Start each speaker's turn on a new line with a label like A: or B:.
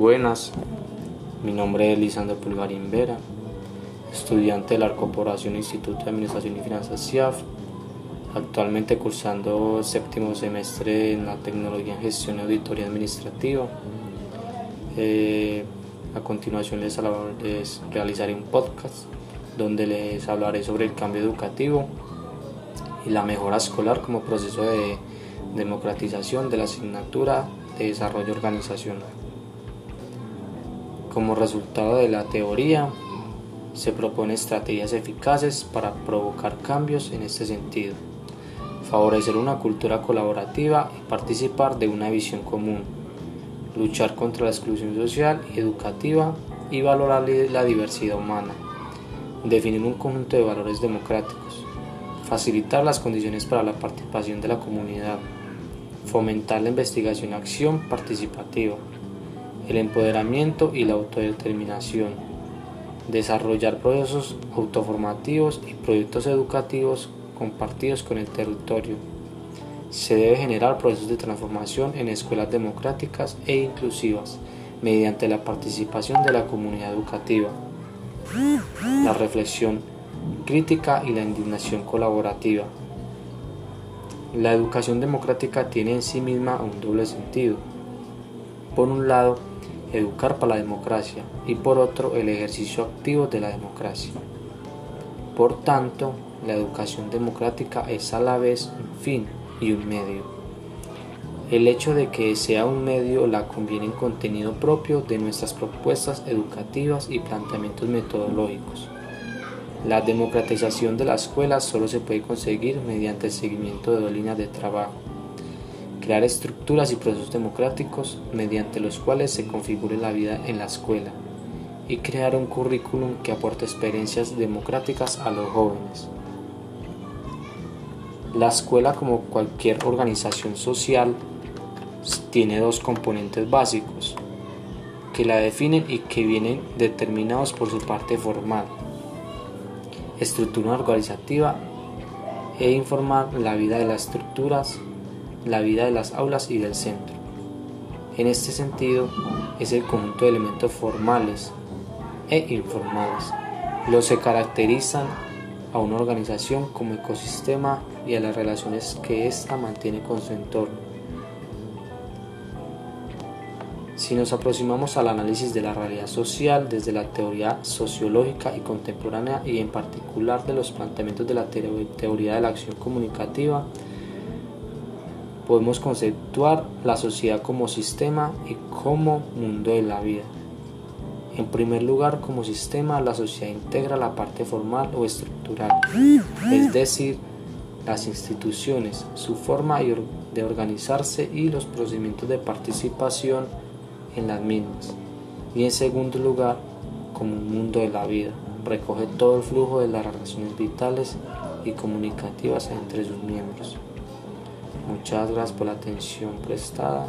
A: buenas. Mi nombre es Lisandro Pulgarín Vera, estudiante de la Corporación Instituto de Administración y Finanzas CIAF, actualmente cursando séptimo semestre en la tecnología en gestión y auditoría administrativa. Eh, a continuación les, les realizaré un podcast donde les hablaré sobre el cambio educativo y la mejora escolar como proceso de democratización de la asignatura de desarrollo organizacional. Como resultado de la teoría, se propone estrategias eficaces para provocar cambios en este sentido, favorecer una cultura colaborativa y participar de una visión común, luchar contra la exclusión social y educativa y valorar la diversidad humana, definir un conjunto de valores democráticos, facilitar las condiciones para la participación de la comunidad, fomentar la investigación y acción participativa, el empoderamiento y la autodeterminación, desarrollar procesos autoformativos y proyectos educativos compartidos con el territorio. Se debe generar procesos de transformación en escuelas democráticas e inclusivas mediante la participación de la comunidad educativa, la reflexión crítica y la indignación colaborativa. La educación democrática tiene en sí misma un doble sentido. Por un lado, educar para la democracia y por otro, el ejercicio activo de la democracia. Por tanto, la educación democrática es a la vez un fin y un medio. El hecho de que sea un medio la conviene en contenido propio de nuestras propuestas educativas y planteamientos metodológicos. La democratización de la escuela solo se puede conseguir mediante el seguimiento de dos líneas de trabajo. Crear estructuras y procesos democráticos mediante los cuales se configure la vida en la escuela y crear un currículum que aporte experiencias democráticas a los jóvenes. La escuela, como cualquier organización social, tiene dos componentes básicos que la definen y que vienen determinados por su parte formal estructura organizativa e informar la vida de las estructuras, la vida de las aulas y del centro. En este sentido, es el conjunto de elementos formales e informales los que caracterizan a una organización como ecosistema y a las relaciones que ésta mantiene con su entorno. Si nos aproximamos al análisis de la realidad social desde la teoría sociológica y contemporánea y en particular de los planteamientos de la teoría de la acción comunicativa, podemos conceptuar la sociedad como sistema y como mundo de la vida. En primer lugar, como sistema, la sociedad integra la parte formal o estructural, es decir, las instituciones, su forma de organizarse y los procedimientos de participación en las mismas. Y en segundo lugar, como un mundo de la vida, recoge todo el flujo de las relaciones vitales y comunicativas entre sus miembros. Muchas gracias por la atención prestada.